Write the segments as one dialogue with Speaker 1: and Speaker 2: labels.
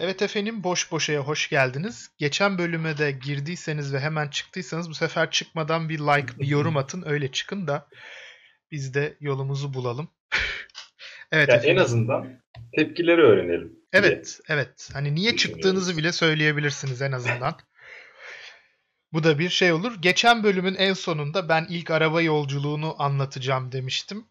Speaker 1: Evet efendim boş boşaya hoş geldiniz. Geçen bölüme de girdiyseniz ve hemen çıktıysanız bu sefer çıkmadan bir like, bir yorum atın öyle çıkın da biz de yolumuzu bulalım.
Speaker 2: evet. Yani en azından tepkileri öğrenelim.
Speaker 1: Evet, evet. Hani niye çıktığınızı bile söyleyebilirsiniz en azından. Bu da bir şey olur. Geçen bölümün en sonunda ben ilk araba yolculuğunu anlatacağım demiştim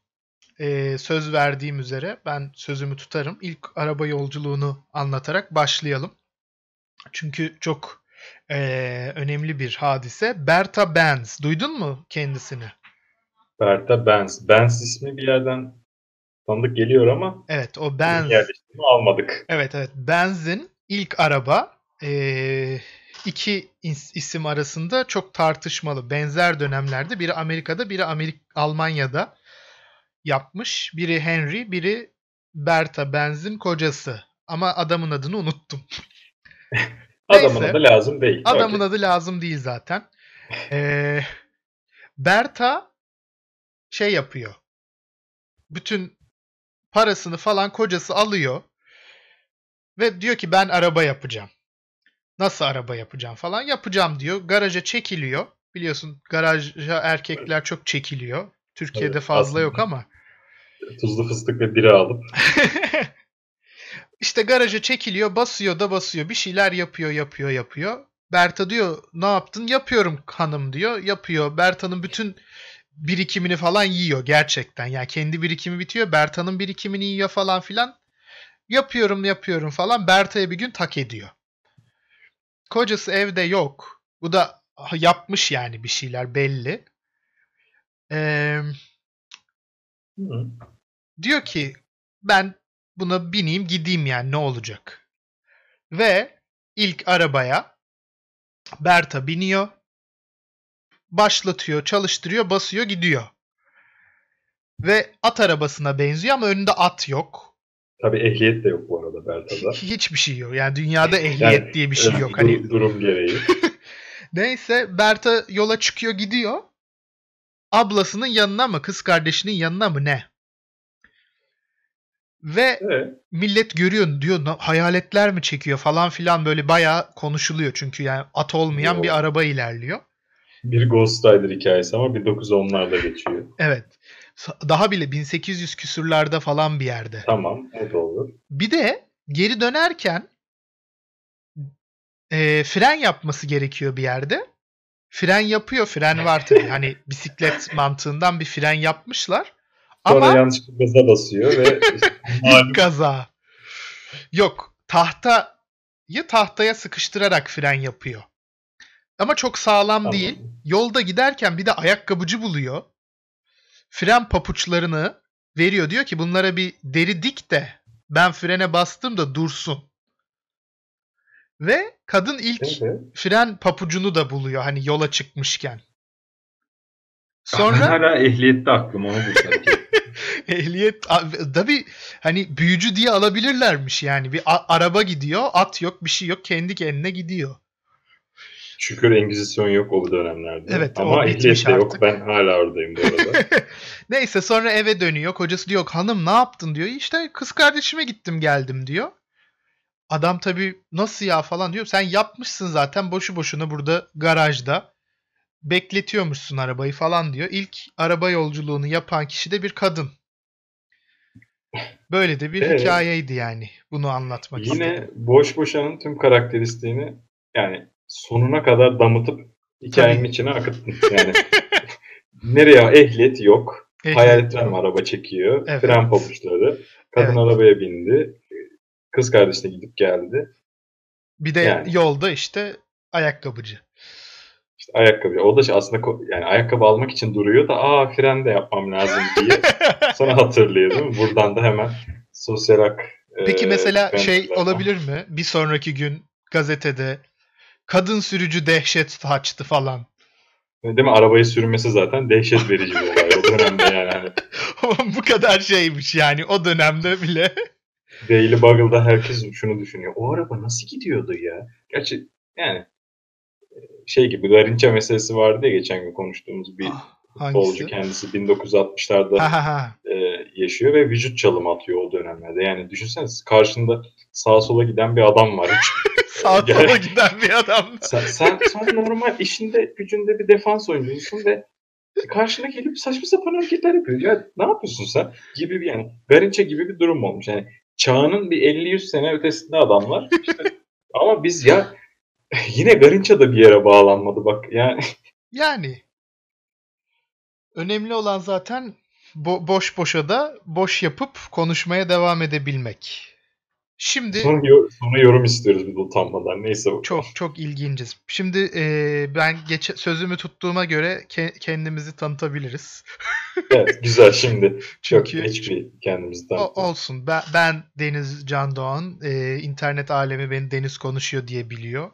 Speaker 1: e, söz verdiğim üzere ben sözümü tutarım. İlk araba yolculuğunu anlatarak başlayalım. Çünkü çok e, önemli bir hadise. Berta Benz. Duydun mu kendisini?
Speaker 2: Berta Benz. Benz ismi bir yerden tanıdık geliyor ama
Speaker 1: evet o Benz
Speaker 2: almadık.
Speaker 1: Evet evet Benz'in ilk araba e, iki isim arasında çok tartışmalı. Benzer dönemlerde biri Amerika'da biri Amerik Almanya'da yapmış. Biri Henry, biri Berta Benz'in kocası. Ama adamın adını unuttum.
Speaker 2: adamın adı lazım değil.
Speaker 1: Adamın okay. adı lazım değil zaten. Ee, Berta şey yapıyor. Bütün parasını falan kocası alıyor. Ve diyor ki ben araba yapacağım. Nasıl araba yapacağım falan. Yapacağım diyor. Garaja çekiliyor. Biliyorsun garaja erkekler çok çekiliyor. Türkiye'de evet, fazla aslında. yok ama.
Speaker 2: Tuzlu fıstık ve bira alıp.
Speaker 1: İşte garaja çekiliyor, basıyor da basıyor. Bir şeyler yapıyor, yapıyor, yapıyor. Berta diyor ne yaptın? Yapıyorum hanım diyor. Yapıyor. Berta'nın bütün birikimini falan yiyor gerçekten. Yani kendi birikimi bitiyor. Berta'nın birikimini yiyor falan filan. Yapıyorum yapıyorum falan. Berta'ya bir gün tak ediyor. Kocası evde yok. Bu da yapmış yani bir şeyler belli. Hı. Diyor ki ben buna bineyim gideyim yani ne olacak. Ve ilk arabaya Berta biniyor. Başlatıyor, çalıştırıyor, basıyor, gidiyor. Ve at arabasına benziyor ama önünde at yok.
Speaker 2: Tabii ehliyet de yok bu arada Berta'da.
Speaker 1: Hiçbir şey yok. Yani dünyada ehliyet yani, diye bir şey yok.
Speaker 2: Hani durum gereği.
Speaker 1: Neyse Berta yola çıkıyor gidiyor. Ablasının yanına mı kız kardeşinin yanına mı ne? Ve evet. millet görüyor diyor hayaletler mi çekiyor falan filan böyle bayağı konuşuluyor. Çünkü yani at olmayan Yo. bir araba ilerliyor.
Speaker 2: Bir Ghost Rider hikayesi ama 1910'larda geçiyor.
Speaker 1: evet. Daha bile 1800 küsürlerde falan bir yerde.
Speaker 2: Tamam o da olur.
Speaker 1: Bir de geri dönerken e, fren yapması gerekiyor bir yerde. Fren yapıyor. Fren var tabii. hani bisiklet mantığından bir fren yapmışlar.
Speaker 2: Sonra Ama yanlışlıkla gaza basıyor ve
Speaker 1: kaza. Yok, tahtayı tahtaya sıkıştırarak fren yapıyor. Ama çok sağlam tamam. değil. Yolda giderken bir de ayakkabıcı buluyor. Fren papuçlarını veriyor. Diyor ki bunlara bir deri dik de ben frene bastım da dursun. Ve kadın ilk evet. fren papucunu da buluyor hani yola çıkmışken.
Speaker 2: Sonra hala ehliyette aklım onu.
Speaker 1: Ehliyet tabi hani büyücü diye alabilirlermiş yani. Bir araba gidiyor, at yok, bir şey yok, kendi kendine gidiyor.
Speaker 2: Şükür Engizisyon yok o dönemlerde. Evet, Ama ehliyet de yok. Ben hala oradayım bu arada.
Speaker 1: Neyse sonra eve dönüyor. Kocası diyor hanım ne yaptın diyor. İşte kız kardeşime gittim geldim diyor. Adam tabii nasıl ya falan diyor. Sen yapmışsın zaten boşu boşuna burada garajda bekletiyormuşsun arabayı falan diyor. İlk araba yolculuğunu yapan kişi de bir kadın. Böyle de bir evet. hikayeydi yani. Bunu anlatmak
Speaker 2: Yine istedim. Boş Boşan'ın tüm karakteristiğini yani sonuna kadar damıtıp hikayenin Tabii. içine akıttın. Yani nereye ehliyet yok. Ehliyet Hayaletler mi araba çekiyor. Evet. Fren pabuçları. Kadın evet. arabaya bindi. Kız kardeşine gidip geldi.
Speaker 1: Bir de yani. yolda işte ayakkabıcı.
Speaker 2: İşte ayakkabı. O da aslında yani ayakkabı almak için duruyor da aa fren de yapmam lazım diye sonra hatırlıyor değil mi? Buradan da hemen sosyal hak
Speaker 1: Peki e, mesela şey olabilir mi? Bir sonraki gün gazetede kadın sürücü dehşet saçtı falan.
Speaker 2: Değil mi? Arabayı sürmesi zaten dehşet verici bir olay. O dönemde yani. Hani.
Speaker 1: Bu kadar şeymiş yani o dönemde bile.
Speaker 2: Daily Buggle'da herkes şunu düşünüyor. O araba nasıl gidiyordu ya? Gerçi yani şey gibi Garinça meselesi vardı ya geçen gün konuştuğumuz bir ah. Futbolcu kendisi 1960'larda e, yaşıyor ve vücut çalımı atıyor o dönemlerde. Yani düşünseniz karşında sağa sola giden bir adam var.
Speaker 1: sağa sola giden bir adam.
Speaker 2: Sen, sen, sen normal işinde gücünde bir defans oyuncusun ve karşına gelip saçma sapan hareketler yapıyor. Ya ne yapıyorsun sen? Gibi bir yani Garinçe gibi bir durum olmuş. Yani çağının bir 50-100 sene ötesinde adamlar. İşte, ama biz ya yine Garinçe da bir yere bağlanmadı bak. Yani
Speaker 1: yani önemli olan zaten bo- boş boşa da boş yapıp konuşmaya devam edebilmek. Şimdi
Speaker 2: sonra, yor- sonra yorum istiyoruz biz utanmadan. Neyse
Speaker 1: bu. Çok çok ilginciz. Şimdi e, ben geç sözümü tuttuğuma göre ke- kendimizi tanıtabiliriz.
Speaker 2: evet güzel şimdi. Çok Çünkü, geç bir kendimizi tanıttık.
Speaker 1: Olsun. Ben, ben Deniz Can Doğan. E, internet alemi beni Deniz konuşuyor diye biliyor.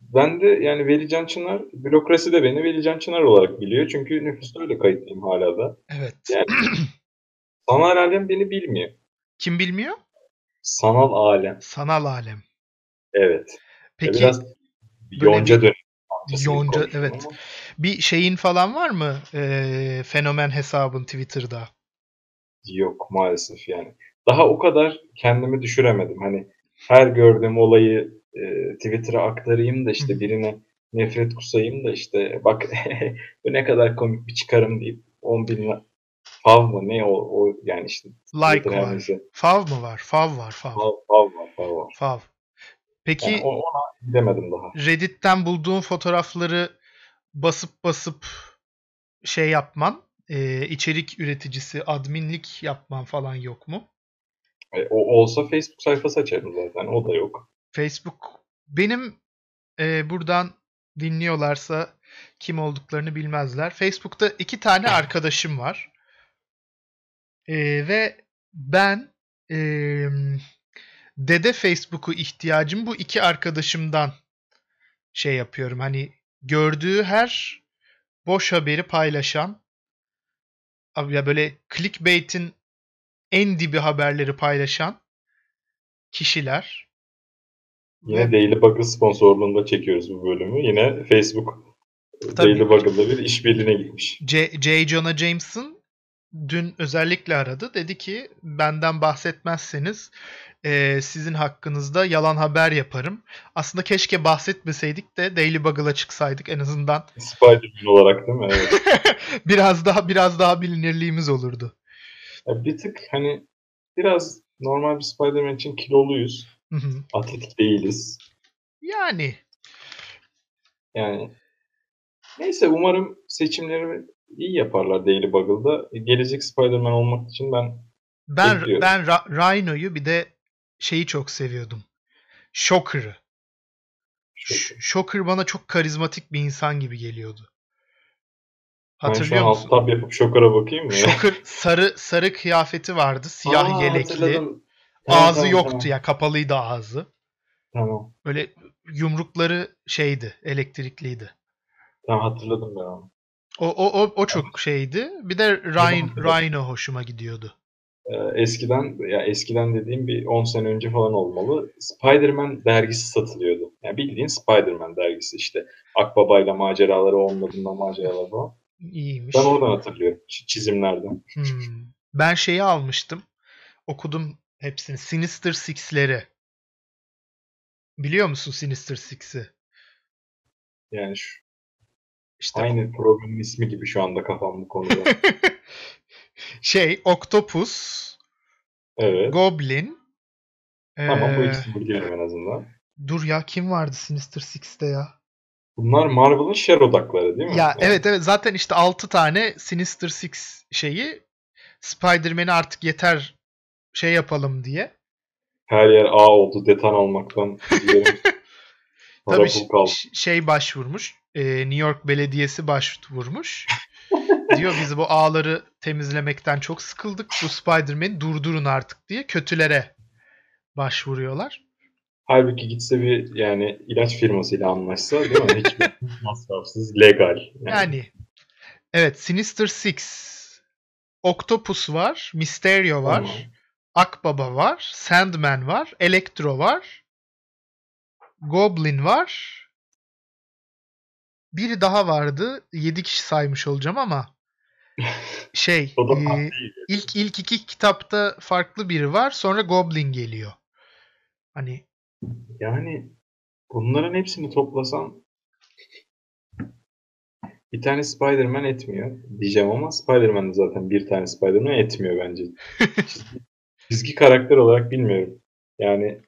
Speaker 2: Ben de yani Velican Çınar, bürokrasi de beni Velican Çınar olarak biliyor. Çünkü nüfusta öyle kayıtlıyım hala da.
Speaker 1: Evet.
Speaker 2: Yani, sanal alem beni bilmiyor.
Speaker 1: Kim bilmiyor?
Speaker 2: Sanal alem.
Speaker 1: Sanal alem.
Speaker 2: Evet. Peki biraz yonca dönem.
Speaker 1: Yonca evet. Ama. Bir şeyin falan var mı? Ee, fenomen hesabın Twitter'da.
Speaker 2: Yok maalesef yani. Daha o kadar kendimi düşüremedim. Hani her gördüğüm olayı e, Twitter'a aktarayım da işte birine nefret kusayım da işte bak bu ne kadar komik bir çıkarım deyip 10 bin fav mı ne o, o yani işte
Speaker 1: like var. Neyse. Fav mı var? Fav var. Fav.
Speaker 2: Fav, fav var. Fav var.
Speaker 1: Fav. Peki yani
Speaker 2: ona gidemedim daha.
Speaker 1: Reddit'ten bulduğun fotoğrafları basıp basıp şey yapman, e, içerik üreticisi, adminlik yapman falan yok mu?
Speaker 2: E, o olsa Facebook sayfası açarım zaten. O da yok.
Speaker 1: Facebook benim e, buradan dinliyorlarsa kim olduklarını bilmezler. Facebook'ta iki tane arkadaşım var. E, ve ben e, dede Facebook'u ihtiyacım bu iki arkadaşımdan şey yapıyorum. Hani gördüğü her boş haberi paylaşan ya böyle clickbait'in en dibi haberleri paylaşan kişiler.
Speaker 2: Yine Daily Bugle sponsorluğunda çekiyoruz bu bölümü. Yine Facebook Tabii. Daily Bugle'da bir işbirliğine gitmiş.
Speaker 1: J. J. Jonah Jameson dün özellikle aradı. Dedi ki benden bahsetmezseniz e, sizin hakkınızda yalan haber yaparım. Aslında keşke bahsetmeseydik de Daily Bugle'a çıksaydık en azından.
Speaker 2: Spider-Man olarak değil mi? Evet.
Speaker 1: biraz daha biraz daha bilinirliğimiz olurdu.
Speaker 2: Ya bir tık hani biraz normal bir Spider-Man için kiloluyuz. Hı hı. Atletik değiliz.
Speaker 1: Yani.
Speaker 2: Yani. Neyse umarım seçimleri iyi yaparlar Daily Bugle'da. Gelecek Spider-Man olmak için ben
Speaker 1: ben bekliyorum. ben Ra- Rhino'yu bir de şeyi çok seviyordum. Shocker'ı. Shocker. Shocker bana çok karizmatik bir insan gibi geliyordu.
Speaker 2: Hatırlıyor ben musun? tab yapıp Shocker'a bakayım mı?
Speaker 1: Shocker sarı sarı kıyafeti vardı. Siyah Aa, yelekli. Hatırladım. Tamam, ağzı tamam, yoktu tamam. ya kapalıydı ağzı.
Speaker 2: Tamam.
Speaker 1: Böyle yumrukları şeydi, elektrikliydi.
Speaker 2: Tamam hatırladım ben onu.
Speaker 1: O o o, o çok şeydi. Bir de Rhino, Rhino hoşuma gidiyordu.
Speaker 2: Ee, eskiden ya eskiden dediğim bir 10 sene önce falan olmalı. Spider-Man dergisi satılıyordu. Yani bildiğin Spider-Man dergisi işte. Akbaba'yla maceraları, olmadığında maceraları falan.
Speaker 1: İyiymiş.
Speaker 2: Ben oradan hatırlıyorum. Çizimlerden.
Speaker 1: Hmm. Ben şeyi almıştım. Okudum hepsini. Sinister Six'leri. Biliyor musun Sinister Six'i?
Speaker 2: Yani şu işte Aynı programın ismi gibi şu anda kafam bu konuda.
Speaker 1: şey, Octopus,
Speaker 2: evet.
Speaker 1: Goblin.
Speaker 2: Tamam ee... bu ikisini biliyorum en azından.
Speaker 1: Dur ya kim vardı Sinister Six'te ya?
Speaker 2: Bunlar Marvel'ın şer odakları değil mi?
Speaker 1: Ya yani. evet evet zaten işte 6 tane Sinister Six şeyi Spider-Man'i artık yeter şey yapalım diye.
Speaker 2: Her yer A oldu detan almaktan.
Speaker 1: Tabii şey başvurmuş. E, New York Belediyesi başvurmuş. Diyor biz bu ağları temizlemekten çok sıkıldık. Bu Spider-Man'i durdurun artık diye kötülere başvuruyorlar.
Speaker 2: Halbuki gitse bir yani ilaç firmasıyla anlaşsa değil mi? Hiçbir masrafsız, legal.
Speaker 1: Yani. yani evet Sinister Six. Octopus var, Mysterio var, tamam. Akbaba var, Sandman var, Electro var, Goblin var. biri daha vardı. 7 kişi saymış olacağım ama şey e, ilk ilk iki kitapta farklı biri var. Sonra Goblin geliyor. Hani
Speaker 2: yani bunların hepsini toplasan bir tane Spider-Man etmiyor diyeceğim ama Spider-Man de zaten bir tane Spider-Man etmiyor bence. çizgi, karakter olarak bilmiyorum. Yani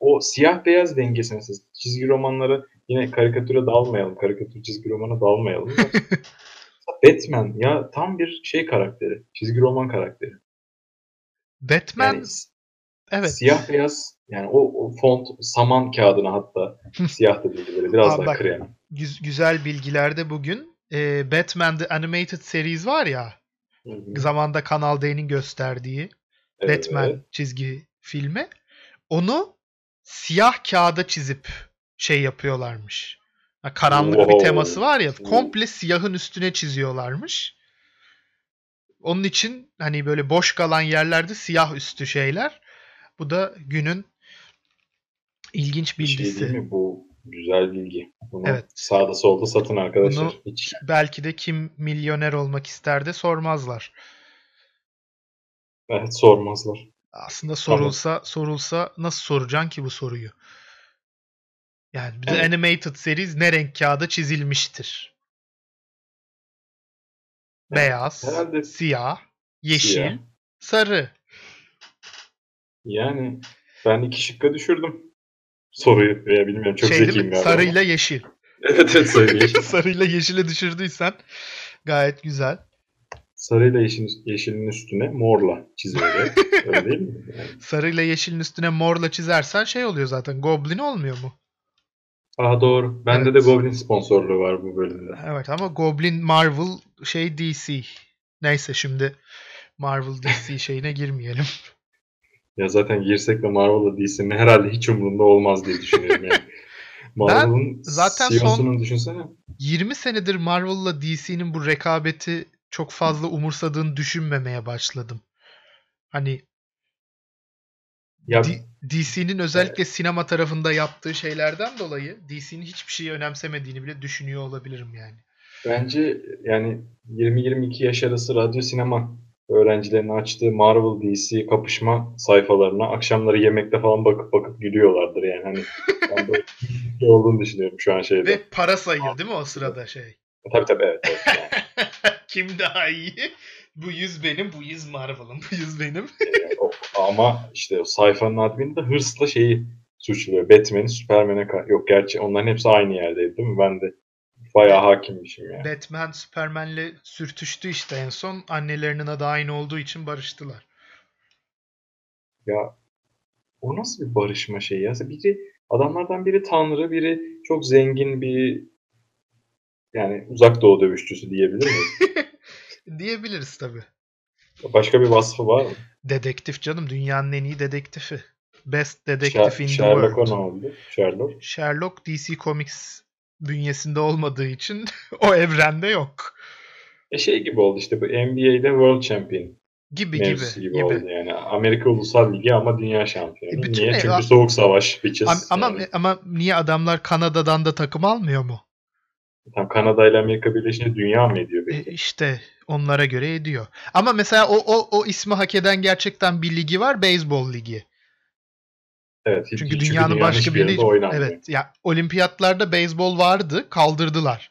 Speaker 2: o siyah beyaz dengesini siz çizgi romanları yine karikatüre dalmayalım. Karikatür çizgi romana dalmayalım. Batman ya tam bir şey karakteri. Çizgi roman karakteri.
Speaker 1: Batman yani,
Speaker 2: evet. Siyah beyaz yani o, o font saman kağıdına hatta siyah da değil böyle biraz Aa, daha bak, krem.
Speaker 1: Güz, güzel bilgilerde bugün e, Batman The Animated Series var ya Hı-hı. zamanda Kanal D'nin gösterdiği evet. Batman çizgi filmi. Onu siyah kağıda çizip şey yapıyorlarmış. karanlık wow. bir teması var ya komple siyahın üstüne çiziyorlarmış. Onun için hani böyle boş kalan yerlerde siyah üstü şeyler. Bu da günün ilginç bilgisi.
Speaker 2: Şey mi? Bu güzel bilgi. Bunu evet. sağda solda satın arkadaşlar. Bunu
Speaker 1: Hiç... belki de kim milyoner olmak ister de sormazlar.
Speaker 2: Evet sormazlar.
Speaker 1: Aslında sorulsa tamam. sorulsa nasıl soracaksın ki bu soruyu? Yani bir evet. animated series ne renk kağıda çizilmiştir? Beyaz, Herhalde siyah, yeşil, siyah. sarı.
Speaker 2: Yani ben iki şıkka düşürdüm soruyu veya bilmiyorum çok şey zekiyim
Speaker 1: galiba. Sarıyla yeşil.
Speaker 2: evet evet sarıyla
Speaker 1: yeşil. sarıyla yeşile düşürdüysen gayet güzel.
Speaker 2: Sarıyla yeşil, yeşilin üstüne morla çiziyor. Öyle değil mi?
Speaker 1: Yani. Sarıyla yeşilin üstüne morla çizersen şey oluyor zaten. Goblin olmuyor mu?
Speaker 2: Aa doğru. Bende evet. de Goblin sponsorluğu var bu bölümde.
Speaker 1: Evet ama Goblin Marvel şey DC. Neyse şimdi Marvel DC şeyine girmeyelim.
Speaker 2: Ya zaten girsek de Marvel'la DC'nin herhalde hiç umurunda olmaz diye düşünüyorum yani.
Speaker 1: Marvel'ın zaten son düşünsene. 20 senedir Marvel'la DC'nin bu rekabeti çok fazla umursadığını düşünmemeye başladım. Hani ya, DC'nin özellikle evet. sinema tarafında yaptığı şeylerden dolayı DC'nin hiçbir şeyi önemsemediğini bile düşünüyor olabilirim yani.
Speaker 2: Bence yani 20-22 yaş arası radyo sinema öğrencilerin açtığı Marvel DC kapışma sayfalarına akşamları yemekte falan bakıp bakıp gülüyorlardır yani. Hani ben böyle şey olduğunu düşünüyorum şu an şeyde.
Speaker 1: Ve para sayıyor değil mi o sırada şey?
Speaker 2: Tabii tabii evet. evet.
Speaker 1: Kim daha iyi? Bu yüz benim, bu yüz Marvel'ın, bu yüz benim.
Speaker 2: e, ama işte o sayfanın admini de hırsla şeyi suçluyor. Batman'i Superman'e yok gerçi onların hepsi aynı yerdeydi değil mi? Ben de Bayağı hakimmişim yani.
Speaker 1: Batman Superman'le sürtüştü işte en son. Annelerinin adı aynı olduğu için barıştılar.
Speaker 2: Ya o nasıl bir barışma şeyi ya? Biri adamlardan biri tanrı, biri çok zengin bir yani uzak doğu dövüşçüsü diyebilir miyiz?
Speaker 1: Diyebiliriz tabi.
Speaker 2: Başka bir vasfı var mı?
Speaker 1: Dedektif canım. Dünyanın en iyi dedektifi. Best detective in the Sherlock
Speaker 2: world. Sherlock oldu? Sherlock?
Speaker 1: Sherlock DC Comics bünyesinde olmadığı için o evrende yok.
Speaker 2: E şey gibi oldu işte bu NBA'de World Champion
Speaker 1: gibi gibi,
Speaker 2: gibi gibi oldu yani. Amerika Ulusal Ligi ama dünya şampiyonu. E niye? Çünkü soğuk savaş bitches.
Speaker 1: Ama yani. ama niye adamlar Kanada'dan da takım almıyor mu?
Speaker 2: Tam Kanada ile Amerika birleşince dünya mı ediyor
Speaker 1: peki? E işte onlara göre ediyor. Ama mesela o o o ismi hak eden gerçekten bir ligi var, beyzbol ligi.
Speaker 2: Evet.
Speaker 1: Hiç, çünkü dünyanın çünkü başka bir yerinde Evet. Ya olimpiyatlarda beyzbol vardı, kaldırdılar.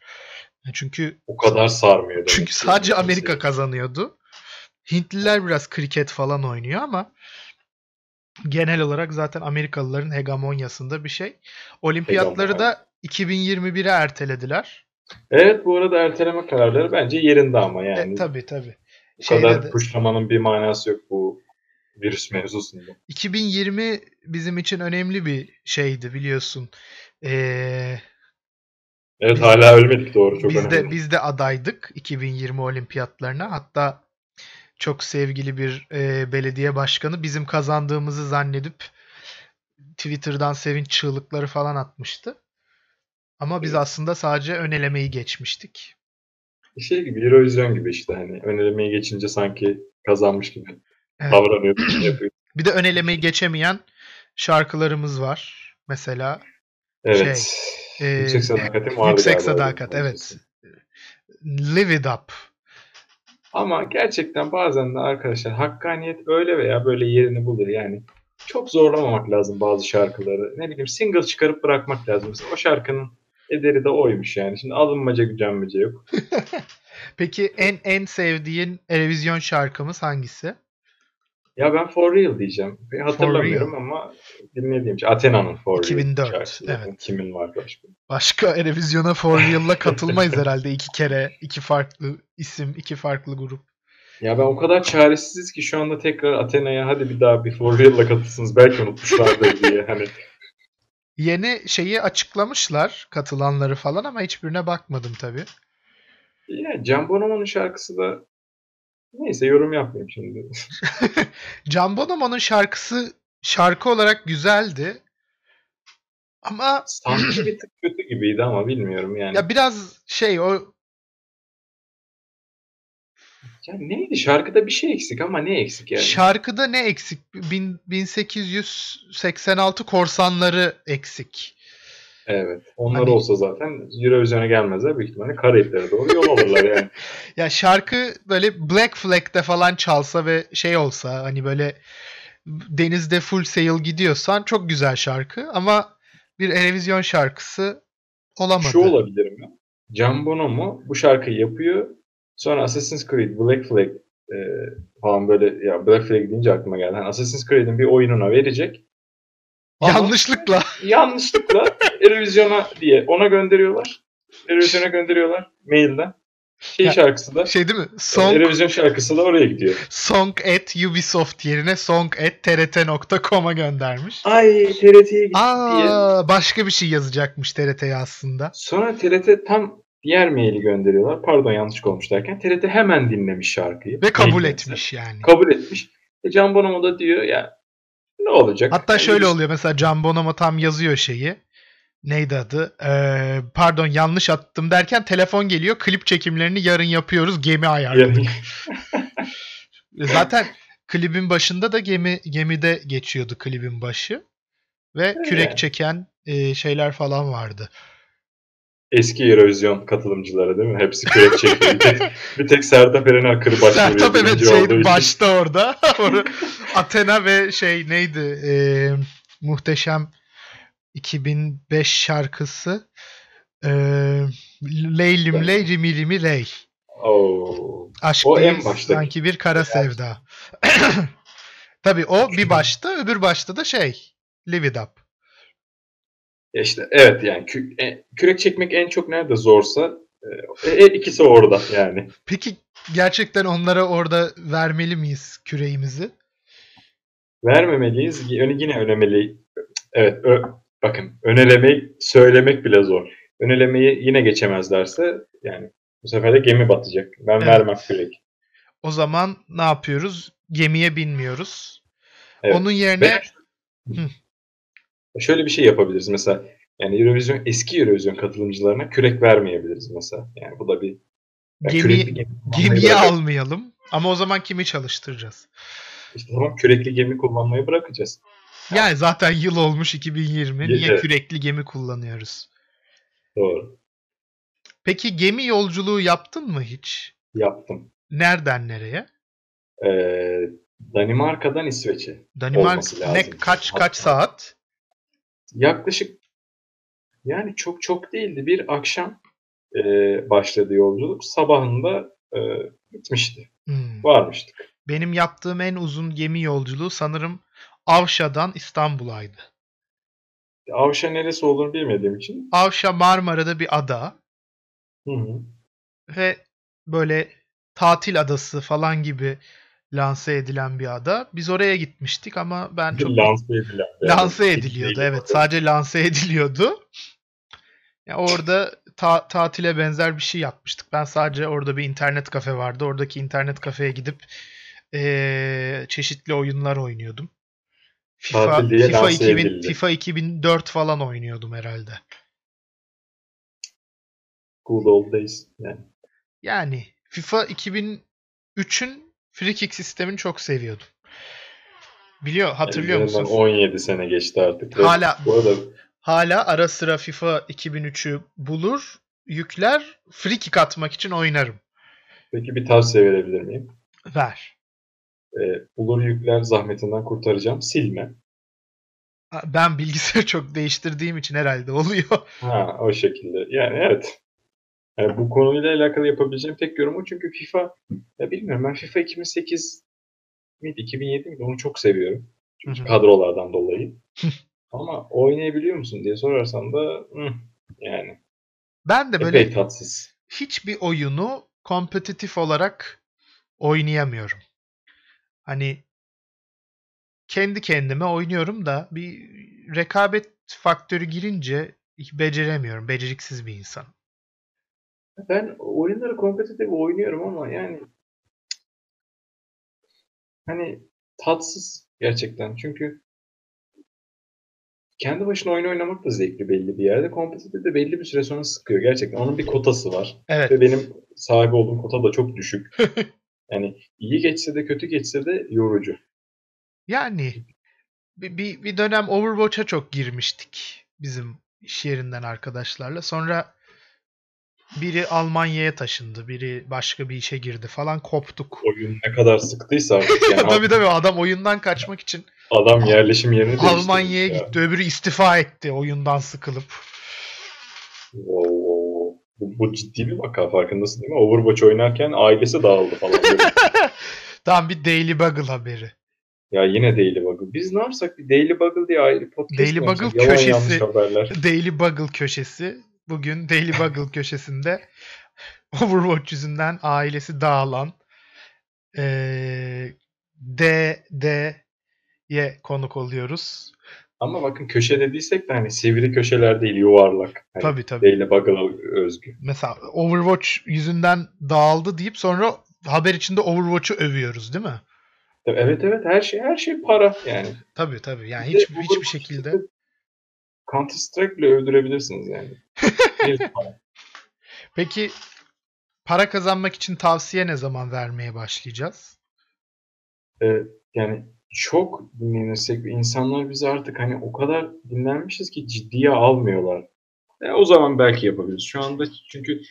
Speaker 1: Çünkü
Speaker 2: o kadar sarmıyor.
Speaker 1: Çünkü sadece Amerika kazanıyordu. Hintliler biraz kriket falan oynuyor ama genel olarak zaten Amerikalıların hegemonyasında bir şey. Olimpiyatları da 2021'e ertelediler.
Speaker 2: Evet bu arada erteleme kararları bence yerinde ama yani.
Speaker 1: E, tabii tabii.
Speaker 2: Bu Şeyde kadar de, puşlamanın bir manası yok bu virüs mevzusunda.
Speaker 1: 2020 bizim için önemli bir şeydi biliyorsun. Ee,
Speaker 2: evet biz, hala ölmedik doğru çok
Speaker 1: biz
Speaker 2: önemli.
Speaker 1: De, biz de adaydık 2020 olimpiyatlarına. Hatta çok sevgili bir e, belediye başkanı bizim kazandığımızı zannedip Twitter'dan sevinç çığlıkları falan atmıştı. Ama biz aslında sadece önelemeyi geçmiştik.
Speaker 2: Şey gibi Eurovision gibi işte hani önelemeyi geçince sanki kazanmış gibi evet. davranıyor.
Speaker 1: bir de önelemeyi geçemeyen şarkılarımız var. Mesela
Speaker 2: Evet. Şey, e, yüksek sadakatim vardı
Speaker 1: Yüksek sadakat evet. Live it up.
Speaker 2: Ama gerçekten bazen de arkadaşlar hakkaniyet öyle veya böyle yerini bulur yani. Çok zorlamamak lazım bazı şarkıları. Ne bileyim single çıkarıp bırakmak lazım. Mesela o şarkının ederi de oymuş yani. Şimdi alınmaca gücenmece yok.
Speaker 1: Peki en en sevdiğin Eurovision şarkımız hangisi?
Speaker 2: Ya ben For Real diyeceğim. Hatırlamıyorum Real. ama dinlediğim şey. Athena'nın For
Speaker 1: 2004, Real şarkısı. Evet.
Speaker 2: Kimin var başka?
Speaker 1: Başka Eurovision'a For Real'la katılmayız herhalde iki kere. iki farklı isim, iki farklı grup.
Speaker 2: Ya ben o kadar çaresiziz ki şu anda tekrar Athena'ya hadi bir daha bir For Real'la katılsınız. Belki unutmuşlardır diye. Hani
Speaker 1: Yeni şeyi açıklamışlar katılanları falan ama hiçbirine bakmadım tabii.
Speaker 2: Ya Can Bonomo'nun şarkısı da neyse yorum yapmayayım şimdi.
Speaker 1: Can Bonomo'nun şarkısı şarkı olarak güzeldi. Ama
Speaker 2: sanki bir tık kötü gibiydi ama bilmiyorum yani.
Speaker 1: Ya biraz şey o
Speaker 2: ya neydi? Şarkıda bir şey eksik ama ne eksik yani?
Speaker 1: Şarkıda ne eksik? Bin, 1886 korsanları eksik.
Speaker 2: Evet. Onlar hani... olsa zaten Eurovision'a gelmezler. Büyük ihtimalle Karayiplere doğru yol alırlar yani.
Speaker 1: ya şarkı böyle Black Flag'de falan çalsa ve şey olsa hani böyle denizde full sail gidiyorsan çok güzel şarkı ama bir Eurovision şarkısı olamadı.
Speaker 2: Şu olabilir mi? Can Bono mu bu şarkıyı yapıyor Sonra Assassin's Creed, Black Flag e, falan böyle ya Black Flag deyince aklıma geldi. Yani Assassin's Creed'in bir oyununa verecek.
Speaker 1: yanlışlıkla.
Speaker 2: Yanlışlıkla Eurovision'a diye ona gönderiyorlar. Eurovision'a gönderiyorlar mailden. Şey ya, şarkısı da.
Speaker 1: Şey değil mi? Song,
Speaker 2: Eurovision şarkısı da oraya gidiyor.
Speaker 1: Song at Ubisoft yerine song at trt.com'a göndermiş.
Speaker 2: Ay TRT'ye gitti
Speaker 1: Aa, diye. Başka bir şey yazacakmış TRT'ye aslında.
Speaker 2: Sonra TRT tam diğer maili gönderiyorlar. Pardon yanlış olmuş derken TRT hemen dinlemiş şarkıyı.
Speaker 1: Ve kabul Mail etmiş yani.
Speaker 2: Kabul etmiş. E Can Bonomo da diyor ya ne olacak?
Speaker 1: Hatta yani şöyle oluyor mesela Can Bonomo tam yazıyor şeyi. Neydi adı? Ee, pardon yanlış attım derken telefon geliyor. Klip çekimlerini yarın yapıyoruz. Gemi ayarladık. Zaten klibin başında da gemi gemide geçiyordu klibin başı. Ve kürek çeken e, şeyler falan vardı
Speaker 2: eski Eurovision katılımcıları değil mi? Hepsi kürek çekiyor. bir, tek, bir tek Sertab Erener kırı başlıyor.
Speaker 1: Sertab evet şey başta orada. Athena ve şey neydi? E, muhteşem 2005 şarkısı e, Leylim Ley Rimi Rimi Ley.
Speaker 2: Oo.
Speaker 1: Aşk o değil, en başta. sanki bir kara yani. sevda. Tabii o bir başta, öbür başta da şey, Live It Up.
Speaker 2: Ya işte evet yani kü- e, kürek çekmek en çok nerede zorsa e, e, ikisi orada yani.
Speaker 1: Peki gerçekten onlara orada vermeli miyiz küreğimizi?
Speaker 2: Vermemeliyiz. Yine önemeli. Evet ö, bakın önelemeyi söylemek bile zor. Önelemeyi yine geçemezlerse yani bu sefer de gemi batacak. Ben evet. vermem kürek.
Speaker 1: O zaman ne yapıyoruz? Gemiye binmiyoruz. Evet. Onun yerine...
Speaker 2: Ve... Şöyle bir şey yapabiliriz mesela. Yani Eurovision eski Eurovision katılımcılarına kürek vermeyebiliriz mesela. Yani bu da bir
Speaker 1: yani gemi, gemi gemiyi almayalım. Ama o zaman kimi çalıştıracağız?
Speaker 2: İşte tamam kürekli gemi kullanmayı bırakacağız.
Speaker 1: Yani zaten yıl olmuş 2020. Niye evet. kürekli gemi kullanıyoruz?
Speaker 2: Doğru.
Speaker 1: Peki gemi yolculuğu yaptın mı hiç?
Speaker 2: Yaptım.
Speaker 1: Nereden nereye?
Speaker 2: Ee, Danimarka'dan İsveç'e.
Speaker 1: Danimarka ne kaç kaç saat?
Speaker 2: Yaklaşık yani çok çok değildi. Bir akşam e, başladı yolculuk. Sabahında e, bitmişti. Hmm. Varmıştık.
Speaker 1: Benim yaptığım en uzun gemi yolculuğu sanırım Avşa'dan İstanbul'aydı.
Speaker 2: Avşa neresi olduğunu bilmediğim için.
Speaker 1: Avşa Marmara'da bir ada.
Speaker 2: Hı hı.
Speaker 1: Ve böyle tatil adası falan gibi lanse edilen bir ada. Biz oraya gitmiştik ama ben çok...
Speaker 2: lanse edilen.
Speaker 1: Lanse ediliyordu evet. Sadece lanse ediliyordu. Yani orada ta- tatile benzer bir şey yapmıştık. Ben sadece orada bir internet kafe vardı. Oradaki internet kafeye gidip ee, çeşitli oyunlar oynuyordum. FIFA, FIFA 2000 FIFA 2004 falan oynuyordum herhalde.
Speaker 2: Good old days yani.
Speaker 1: Yani FIFA 2003'ün free kick sistemini çok seviyordum. Biliyor, hatırlıyor yani musun?
Speaker 2: 17 sene geçti artık.
Speaker 1: Hala
Speaker 2: bu arada
Speaker 1: hala ara sıra FIFA 2003'ü bulur, yükler, free kick atmak için oynarım.
Speaker 2: Peki bir tavsiye verebilir miyim?
Speaker 1: Ver.
Speaker 2: Ee, bulur yükler zahmetinden kurtaracağım. Silme.
Speaker 1: Ben bilgisayarı çok değiştirdiğim için herhalde oluyor.
Speaker 2: Ha o şekilde. Yani evet. Yani bu konuyla alakalı yapabileceğim tek yorum o. Çünkü FIFA ya bilmiyorum ben FIFA 2008 miydi 2007 miydi onu çok seviyorum. Çünkü Hı-hı. kadrolardan dolayı. Ama oynayabiliyor musun diye sorarsan da hı, yani.
Speaker 1: Ben de böyle tatsız. hiçbir oyunu kompetitif olarak oynayamıyorum. Hani kendi kendime oynuyorum da bir rekabet faktörü girince beceremiyorum. Beceriksiz bir insan.
Speaker 2: Ben oyunları kompetitif oynuyorum ama yani hani tatsız gerçekten. Çünkü kendi başına oyun oynamak da zevkli belli bir yerde. Kompetitif de belli bir süre sonra sıkıyor. Gerçekten onun bir kotası var. Evet. Ve benim sahip olduğum kota da çok düşük. yani iyi geçse de kötü geçse de yorucu.
Speaker 1: Yani bir, bir, bir dönem Overwatch'a çok girmiştik bizim iş yerinden arkadaşlarla. Sonra biri Almanya'ya taşındı, biri başka bir işe girdi falan koptuk.
Speaker 2: Oyun ne kadar sıktıysa artık
Speaker 1: yani. tabii tabii adam oyundan kaçmak için
Speaker 2: adam yerleşim yerini değiştirdi.
Speaker 1: Almanya'ya gitti, öbürü istifa etti oyundan sıkılıp.
Speaker 2: Wow. Bu, bu ciddi bir vaka farkındasın değil mi? Overwatch oynarken ailesi dağıldı falan.
Speaker 1: Tam bir Daily Bugle haberi.
Speaker 2: Ya yine Daily Bugle. Biz ne yapsak bir Daily Bugle diye ayrı podcast
Speaker 1: Daily Bugle köşesi. Daily Bugle köşesi. Bugün Daily Bugle köşesinde Overwatch yüzünden ailesi dağılan ee, DD'ye konuk oluyoruz.
Speaker 2: Ama bakın köşe dediysek de hani sivri köşeler değil yuvarlak. Hani
Speaker 1: tabii tabii.
Speaker 2: Daily Buggle'a özgü.
Speaker 1: Mesela Overwatch yüzünden dağıldı deyip sonra haber içinde Overwatch'u övüyoruz değil mi?
Speaker 2: Evet evet her şey her şey para yani.
Speaker 1: Tabii tabii yani hiç, hiçbir şekilde.
Speaker 2: Counter Strike bile öldürebilirsiniz yani.
Speaker 1: Peki para kazanmak için tavsiye ne zaman vermeye başlayacağız?
Speaker 2: Ee, yani çok dinlenirsek insanlar bizi artık hani o kadar dinlenmişiz ki ciddiye almıyorlar. E, o zaman belki yapabiliriz. Şu anda çünkü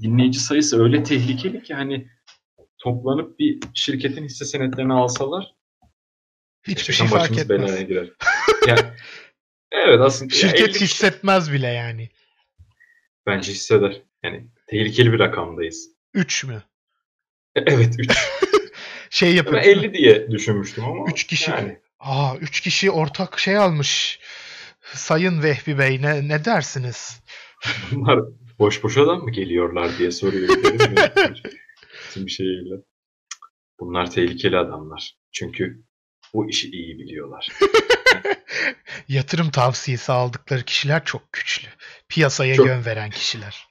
Speaker 2: dinleyici sayısı öyle tehlikeli ki hani toplanıp bir şirketin hisse senetlerini alsalar
Speaker 1: hiçbir şey fark etmez. belaya girer. yani,
Speaker 2: evet aslında.
Speaker 1: Şirket hissetmez bile yani.
Speaker 2: Bence hisseder. Yani tehlikeli bir rakamdayız.
Speaker 1: 3 mü?
Speaker 2: E, evet 3.
Speaker 1: şey yapıyor.
Speaker 2: Ben 50 diye düşünmüştüm ama.
Speaker 1: 3 kişi. Yani. Aa 3 kişi ortak şey almış. Sayın Vehbi Bey ne, ne dersiniz?
Speaker 2: Bunlar boş boş adam mı geliyorlar diye soruyor. Tüm şeyiyle. Bunlar tehlikeli adamlar. Çünkü bu işi iyi biliyorlar.
Speaker 1: Yatırım tavsiyesi aldıkları kişiler çok güçlü. Piyasaya çok... yön veren kişiler.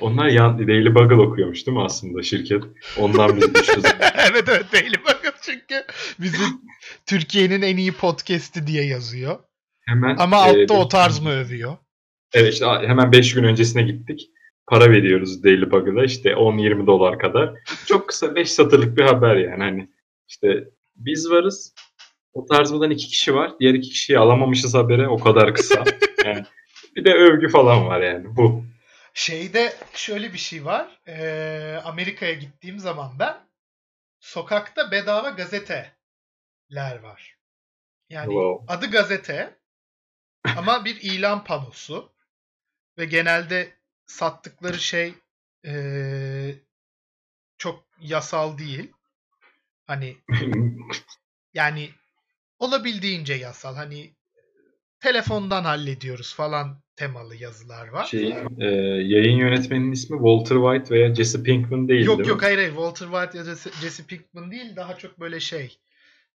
Speaker 2: Onlar yan Daily Bugle okuyormuş değil mi aslında şirket? Ondan biz düşüyoruz.
Speaker 1: evet evet Daily Bugle çünkü bizim Türkiye'nin en iyi podcast'i diye yazıyor. Hemen Ama altta e, o tarz mı övüyor?
Speaker 2: Evet işte hemen 5 gün öncesine gittik. Para veriyoruz Daily Bugle'a işte 10-20 dolar kadar. Çok kısa 5 satırlık bir haber yani hani işte biz varız. O tarzımdan iki kişi var. Diğer iki kişiyi alamamışız habere. O kadar kısa. Yani bir de övgü falan var yani bu.
Speaker 1: Şeyde şöyle bir şey var. Ee, Amerika'ya gittiğim zaman ben sokakta bedava gazeteler var. Yani wow. adı gazete ama bir ilan panosu ve genelde sattıkları şey ee, çok yasal değil. Hani yani olabildiğince yasal. Hani telefondan hallediyoruz falan temalı yazılar var.
Speaker 2: Şey, e, yayın yönetmeninin ismi Walter White veya Jesse Pinkman değil
Speaker 1: Yok
Speaker 2: değil
Speaker 1: yok mi? hayır hayır Walter White ya da Jesse Pinkman değil daha çok böyle şey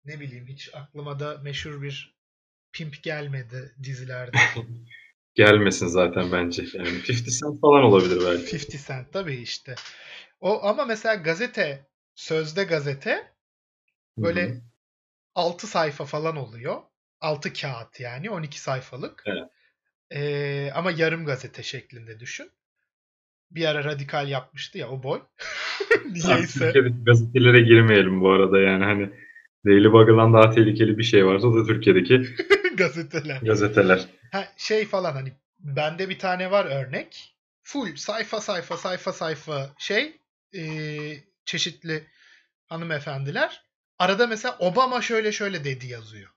Speaker 1: ne bileyim hiç aklıma da meşhur bir pimp gelmedi dizilerde.
Speaker 2: Gelmesin zaten bence. Yani 50 Cent falan olabilir belki.
Speaker 1: 50 Cent tabii işte. O ama mesela gazete, sözde gazete böyle Hı-hı. 6 sayfa falan oluyor. 6 kağıt yani 12 sayfalık.
Speaker 2: Evet.
Speaker 1: Ee, ama yarım gazete şeklinde düşün. Bir ara radikal yapmıştı ya o boy.
Speaker 2: Niyeyse. Türkiye'deki gazetelere girmeyelim bu arada yani hani Daily Bugle'dan daha tehlikeli bir şey varsa o da Türkiye'deki
Speaker 1: Gazeteler.
Speaker 2: Gazeteler.
Speaker 1: Ha, şey falan hani bende bir tane var örnek. Full sayfa sayfa sayfa sayfa şey e, çeşitli hanımefendiler. Arada mesela Obama şöyle şöyle dedi yazıyor.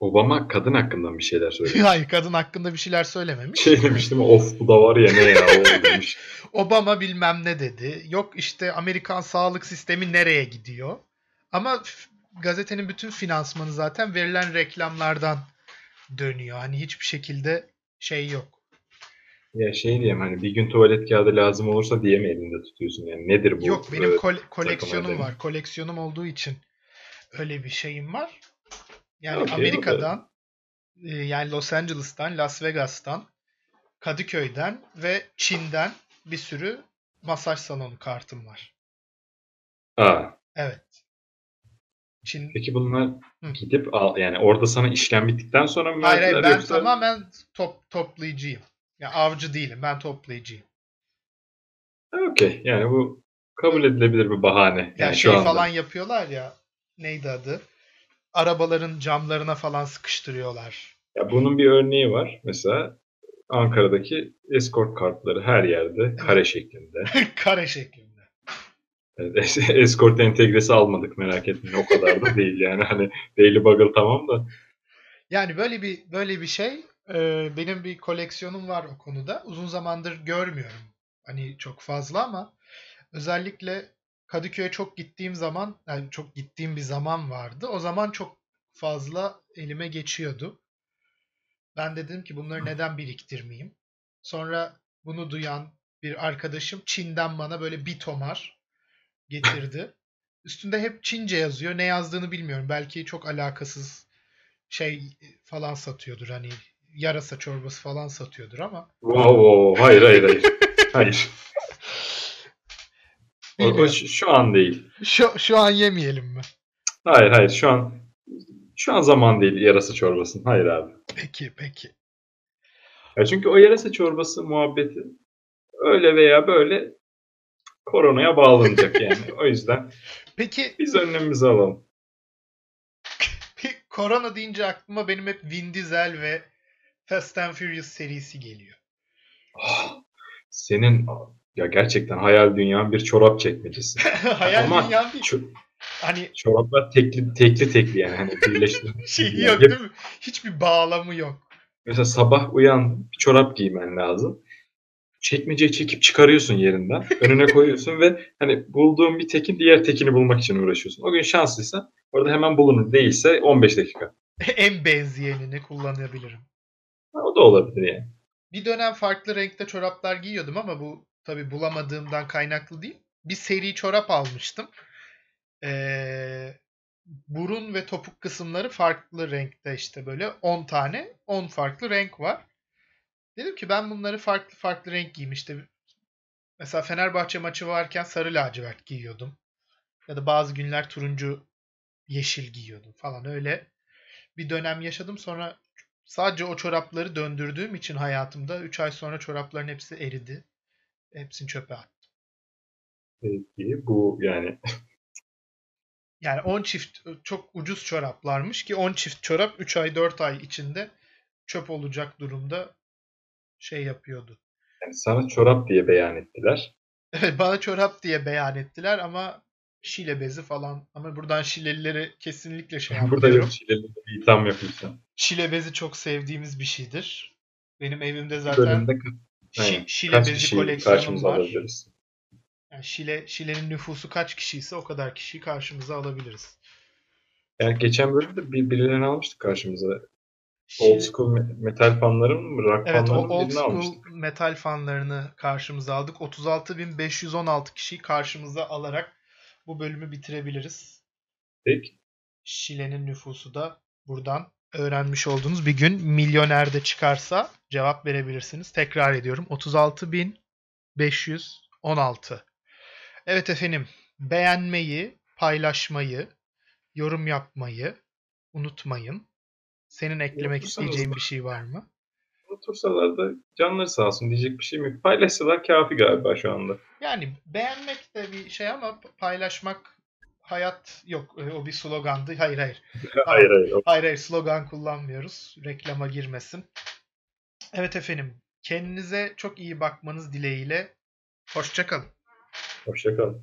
Speaker 2: Obama kadın hakkında bir şeyler söylüyor.
Speaker 1: Hayır kadın hakkında bir şeyler söylememiş.
Speaker 2: Şey demiştim of bu da var ya ne ya o demiş.
Speaker 1: Obama bilmem ne dedi. Yok işte Amerikan sağlık sistemi nereye gidiyor. Ama gazetenin bütün finansmanı zaten verilen reklamlardan dönüyor. Hani hiçbir şekilde şey yok.
Speaker 2: Ya şey diyeyim hani bir gün tuvalet kağıdı lazım olursa diye mi elinde tutuyorsun yani nedir bu?
Speaker 1: Yok benim kole- koleksiyonum var. Koleksiyonum olduğu için öyle bir şeyim var. Yani okay, Amerika'dan e, yani Los Angeles'tan, Las Vegas'tan, Kadıköy'den ve Çin'den bir sürü masaj salonu kartım var.
Speaker 2: Aa.
Speaker 1: Evet.
Speaker 2: Çin... Peki bunlar Hı. gidip al, yani orada sana işlem bittikten sonra mı
Speaker 1: Hayır hayır ben yoksa... tamamen top, toplayıcıyım. Yani avcı değilim ben toplayıcıyım.
Speaker 2: Okey yani bu kabul edilebilir bir bahane. Yani,
Speaker 1: yani şey falan yapıyorlar ya neydi adı? Arabaların camlarına falan sıkıştırıyorlar.
Speaker 2: Ya bunun bir örneği var. Mesela Ankara'daki escort kartları her yerde kare şeklinde.
Speaker 1: kare şeklinde.
Speaker 2: Escort entegresi almadık merak etmeyin. O kadar da değil yani. Hani Daily Bugle tamam da.
Speaker 1: Yani böyle bir böyle bir şey. E, benim bir koleksiyonum var o konuda. Uzun zamandır görmüyorum. Hani çok fazla ama özellikle Kadıköy'e çok gittiğim zaman yani çok gittiğim bir zaman vardı. O zaman çok fazla elime geçiyordu. Ben dedim ki bunları neden biriktirmeyeyim? Sonra bunu duyan bir arkadaşım Çin'den bana böyle bir tomar getirdi. Üstünde hep Çince yazıyor. Ne yazdığını bilmiyorum. Belki çok alakasız şey falan satıyordur. Hani yarasa çorbası falan satıyordur ama.
Speaker 2: Wow, wow. hayır hayır hayır. hayır. O, o şu an değil.
Speaker 1: Şu, şu an yemeyelim mi?
Speaker 2: Hayır hayır şu an şu an zaman değil yarasa çorbasının. Hayır abi.
Speaker 1: Peki peki.
Speaker 2: Ya çünkü o yarasa çorbası muhabbeti öyle veya böyle koronaya bağlanacak yani. o yüzden
Speaker 1: Peki
Speaker 2: biz önlemimizi alalım.
Speaker 1: korona deyince aklıma benim hep Vin Diesel ve Fast and Furious serisi geliyor.
Speaker 2: Oh, senin ya gerçekten hayal dünyan bir çorap çekmecesi.
Speaker 1: hayal Ama dünyan değil. Ço-
Speaker 2: hani çoraplar tekli tekli tekli yani hani birleştirilmiş.
Speaker 1: şey yok değil mi? Hiçbir bağlamı yok.
Speaker 2: Mesela sabah uyan bir çorap giymen lazım çekmeceyi çekip çıkarıyorsun yerinden. Önüne koyuyorsun ve hani bulduğun bir tekin diğer tekini bulmak için uğraşıyorsun. O gün şanslıysa orada hemen bulunur. Değilse 15 dakika.
Speaker 1: en benzeyenini kullanabilirim.
Speaker 2: Da olabilir yani.
Speaker 1: Bir dönem farklı renkte çoraplar giyiyordum ama bu tabi bulamadığımdan kaynaklı değil. Bir seri çorap almıştım. Ee, burun ve topuk kısımları farklı renkte işte böyle 10 tane 10 farklı renk var. Dedim ki ben bunları farklı farklı renk giymiştim. Mesela Fenerbahçe maçı varken sarı lacivert giyiyordum. Ya da bazı günler turuncu yeşil giyiyordum falan öyle. Bir dönem yaşadım sonra sadece o çorapları döndürdüğüm için hayatımda 3 ay sonra çorapların hepsi eridi. Hepsini çöpe attım.
Speaker 2: Peki bu yani
Speaker 1: yani 10 çift çok ucuz çoraplarmış ki 10 çift çorap 3 ay 4 ay içinde çöp olacak durumda şey yapıyordu.
Speaker 2: Yani sana çorap diye beyan ettiler.
Speaker 1: Evet bana çorap diye beyan ettiler ama Şile bezi falan. Ama buradan Şilelileri kesinlikle şey
Speaker 2: yapıyorum. Burada yok Şilelileri bir itham yapıyorsun.
Speaker 1: Şile bezi çok sevdiğimiz bir şeydir. Benim evimde zaten Bölümde, Şi, Şile kaç bezi koleksiyonum var. Alabiliriz. Yani Şile, Şile'nin nüfusu kaç kişiyse o kadar kişiyi karşımıza alabiliriz.
Speaker 2: Yani geçen bölümde bir, birilerini almıştık karşımıza. Old school metal fanların mı? Rock
Speaker 1: evet, fanların old school almıştık. metal fanlarını karşımıza aldık. 36.516 kişiyi karşımıza alarak bu bölümü bitirebiliriz.
Speaker 2: Peki.
Speaker 1: Şile'nin nüfusu da buradan öğrenmiş olduğunuz bir gün milyonerde çıkarsa cevap verebilirsiniz. Tekrar ediyorum. 36.516. Evet efendim. Beğenmeyi, paylaşmayı, yorum yapmayı unutmayın. Senin eklemek isteyeceğin bir şey var mı?
Speaker 2: Unutursalar da canları sağ olsun diyecek bir şeyim yok. Paylaşsalar kafi galiba şu anda.
Speaker 1: Yani beğenmek de bir şey ama paylaşmak hayat yok e, o bir slogandı. Hayır hayır.
Speaker 2: hayır hayır.
Speaker 1: Hayır hayır slogan kullanmıyoruz. Reklama girmesin. Evet efendim. Kendinize çok iyi bakmanız dileğiyle. Hoşçakalın.
Speaker 2: Hoşçakalın.